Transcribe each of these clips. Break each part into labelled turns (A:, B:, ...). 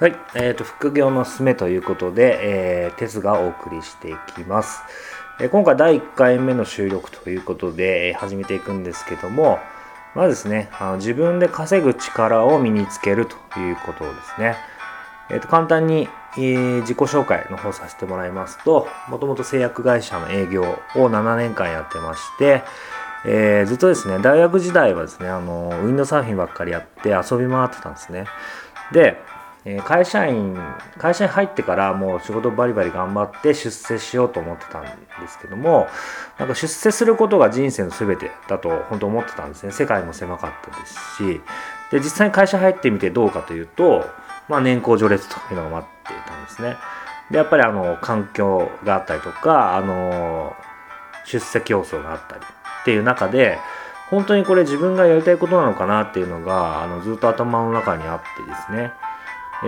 A: はい、えーと、副業のすすめということで、えー、テスがお送りしていきます。えー今回第1回目の収録ということで、えー始めていくんですけども、まずですね、あの自分で稼ぐ力を身につけるということですね。えーと簡単に、えー自己紹介の方させてもらいますと、もともと製薬会社の営業を7年間やってまして、えーずっとですね、大学時代はですね、あの、ウィンドサーフィンばっかりやって遊び回ってたんですね。で、え会社員、会社に入ってからもう仕事バリバリ頑張って出世しようと思ってたんですけども、なんか出世することが人生の全てだと本当思ってたんですね。世界も狭かったですし、で、実際に会社入ってみてどうかというと、まあ年功序列というのが待っていたんですね。で、やっぱりあの、環境があったりとか、あの、出世競争があったりっていう中で、本当にこれ自分がやりたいことなのかなっていうのが、あの、ずっと頭の中にあってですね。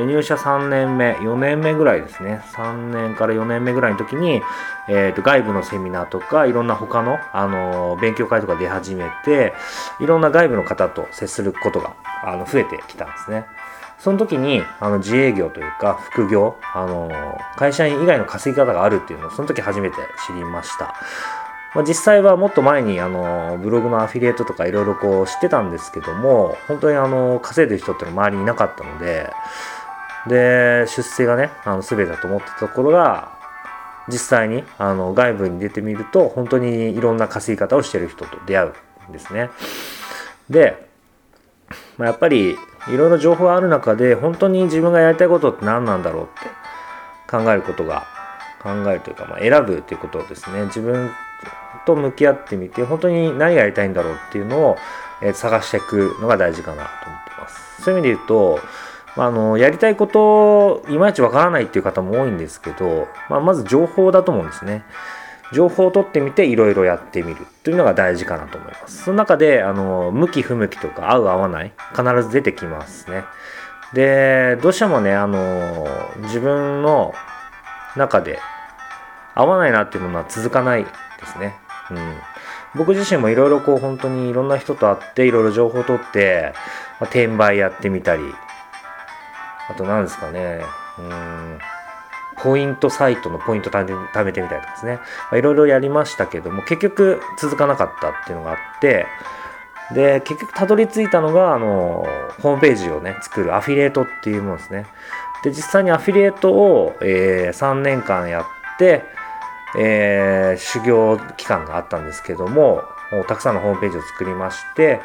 A: 入社3年目、4年目ぐらいですね。3年から4年目ぐらいの時に、えーと外部のセミナーとか、いろんな他の、あの勉強会とか出始めて、いろんな外部の方と接することがあの増えてきたんですね。その時にあの自営業というか副業、あの会社員以外の稼ぎ方があるっていうのをその時初めて知りました。まあ、実際はもっと前にあのブログのアフィリエイトとかいろいろこう知ってたんですけども本当にあの稼いでる人ってのは周りにいなかったのでで出世がねあの全てだと思ってたところが実際にあの外部に出てみると本当にいろんな稼ぎ方をしてる人と出会うんですね。で、まあ、やっぱりいろいろ情報がある中で本当に自分がやりたいことって何なんだろうって考えることが考えるというか、まあ、選ぶということですね自分と向き合ってみて本当に何がやりたいんだろうっていうのを、え探していくのが大事かなと思ってます。そういう意味で言うとあ、のやりたいこといまいちわからないっていう方も多いんですけど、まあ、まず情報だと思うんですね。情報を取ってみていろいろやってみるというのが大事かなと思います。その中であの向き不向きとか合う合わない必ず出てきますね。でどうしてもねあの自分の中で合わないなっていうものは続かないですね。うん、僕自身もいろいろこう本当にいろんな人と会っていろいろ情報を取って、まあ、転売やってみたりあと何ですかね、うん、ポイントサイトのポイント貯めてみたりとかですね、いろいろやりましたけども、結局続かなかったっていうのがあって、で、結局たどり着いたのが、あの、ホームページをね、作るアフィリエイトっていうものですね。で、実際にアフィリエイトを、えー3年間やって、えー修行期間があったんですけども、たくさんのホームページを作りまして、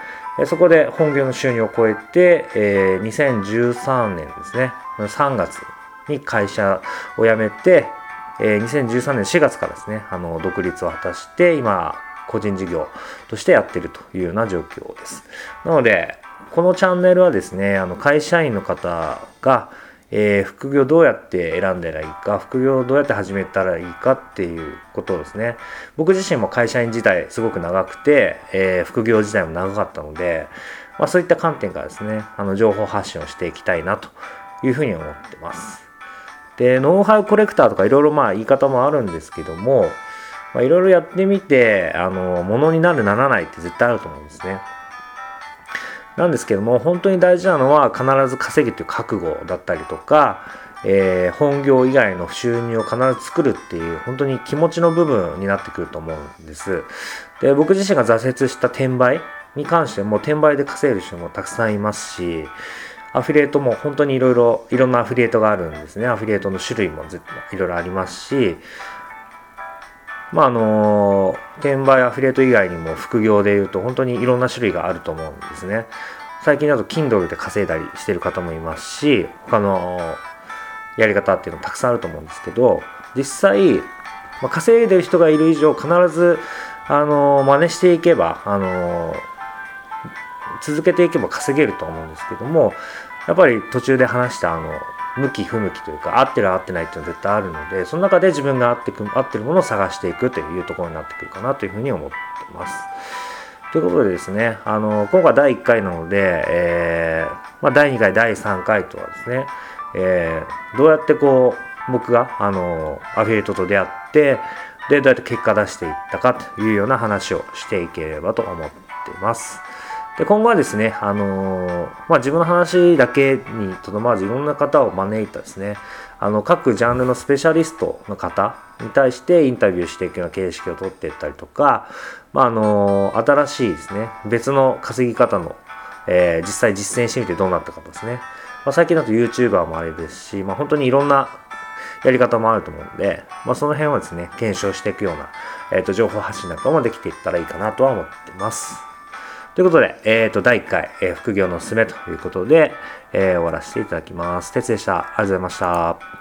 A: そこで本業の収入を超えて、えー2013年ですね、3月に会社を辞めて、えー2013年4月からですね、あの、独立を果たして、今、個人事業としてやってるというような状況です。なので、このチャンネルはですね、あの、会社員の方が、えー副業どうやって選んだらいいか、副業どうやって始めたらいいかっていうことですね、僕自身も会社員時代すごく長くて、えー副業時代も長かったので、まあ、そういった観点からですね、あの情報発信をしていきたいなというふうに思ってます。で、ノウハウコレクターとかいろいろまあ言い方もあるんですけども、いろいろやってみて、あの、ものになるならないって絶対あると思うんですね。なんですけども、本当に大事なのは必ず稼ぎという覚悟だったりとか、えー本業以外の収入を必ず作るっていう、本当に気持ちの部分になってくると思うんです。で、僕自身が挫折した転売に関しても、転売で稼げる人もたくさんいますし、アフィリエイトも本当にいろいろ、いろんなアフィリエイトがあるんですね。アフィリエイトの種類もいろいろありますし、まああの転売アフィリエイト以外にも副業でいうと本当にいろんな種類があると思うんですね。最近だと Kindle で稼いだりしてる方もいますし、他のやり方っていうのもたくさんあると思うんですけど、実際、まあ、稼いでる人がいる以上必ずあの真似していけば、あの続けていけば稼げると思うんですけども、やっぱり途中で話したあの向き不向きというか合ってる合ってないっていうのは絶対あるのでその中で自分が合ってく合ってるものを探していくというところになってくるかなというふうに思ってます。ということでですね、あの今回第1回なので、えーまあ、第2回、第3回とはですね、えーどうやってこう僕があのアフィリエイトと出会ってでどうやって結果出していったかというような話をしていければと思ってます。で今後はですね、あのー、まあ、自分の話だけにとどまらずいろんな方を招いたですねあの各ジャンルのスペシャリストの方に対してインタビューしていくような形式をとっていったりとか、まあ、あのー、新しいですね別の稼ぎ方の、えー、実際実践してみてどうなったかですね、まあ、最近だと YouTuber もあれですし、まあ、本当にいろんなやり方もあると思うんで、まあ、その辺はですね検証していくような、えーと、情報発信なんかもできていったらいいかなとは思ってます。ということで、えっ、ー、と、第1回、えー、副業のすすめということで、えー、終わらせていただきます。哲でした。ありがとうございました。